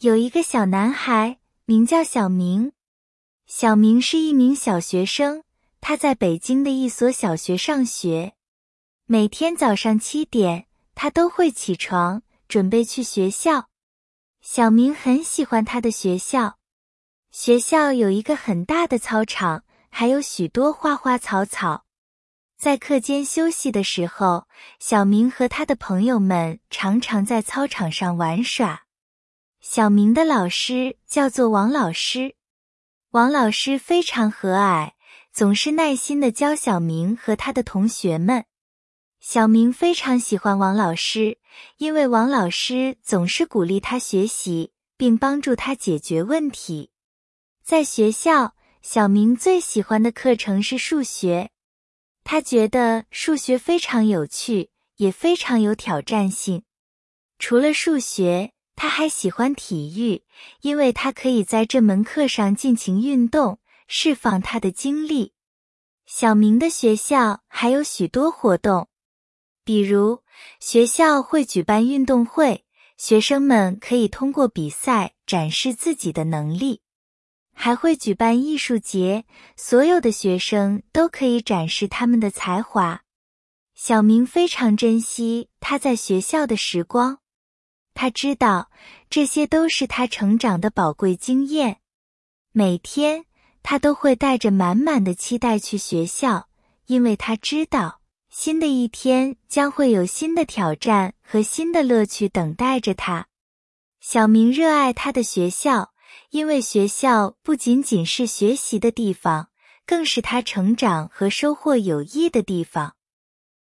有一个小男孩，名叫小明。小明是一名小学生，他在北京的一所小学上学。每天早上七点，他都会起床，准备去学校。小明很喜欢他的学校。学校有一个很大的操场，还有许多花花草草。在课间休息的时候，小明和他的朋友们常常在操场上玩耍。小明的老师叫做王老师。王老师非常和蔼，总是耐心的教小明和他的同学们。小明非常喜欢王老师，因为王老师总是鼓励他学习，并帮助他解决问题。在学校，小明最喜欢的课程是数学。他觉得数学非常有趣，也非常有挑战性。除了数学，他还喜欢体育，因为他可以在这门课上尽情运动，释放他的精力。小明的学校还有许多活动，比如学校会举办运动会，学生们可以通过比赛展示自己的能力。还会举办艺术节，所有的学生都可以展示他们的才华。小明非常珍惜他在学校的时光，他知道这些都是他成长的宝贵经验。每天他都会带着满满的期待去学校，因为他知道新的一天将会有新的挑战和新的乐趣等待着他。小明热爱他的学校。因为学校不仅仅是学习的地方，更是他成长和收获友谊的地方。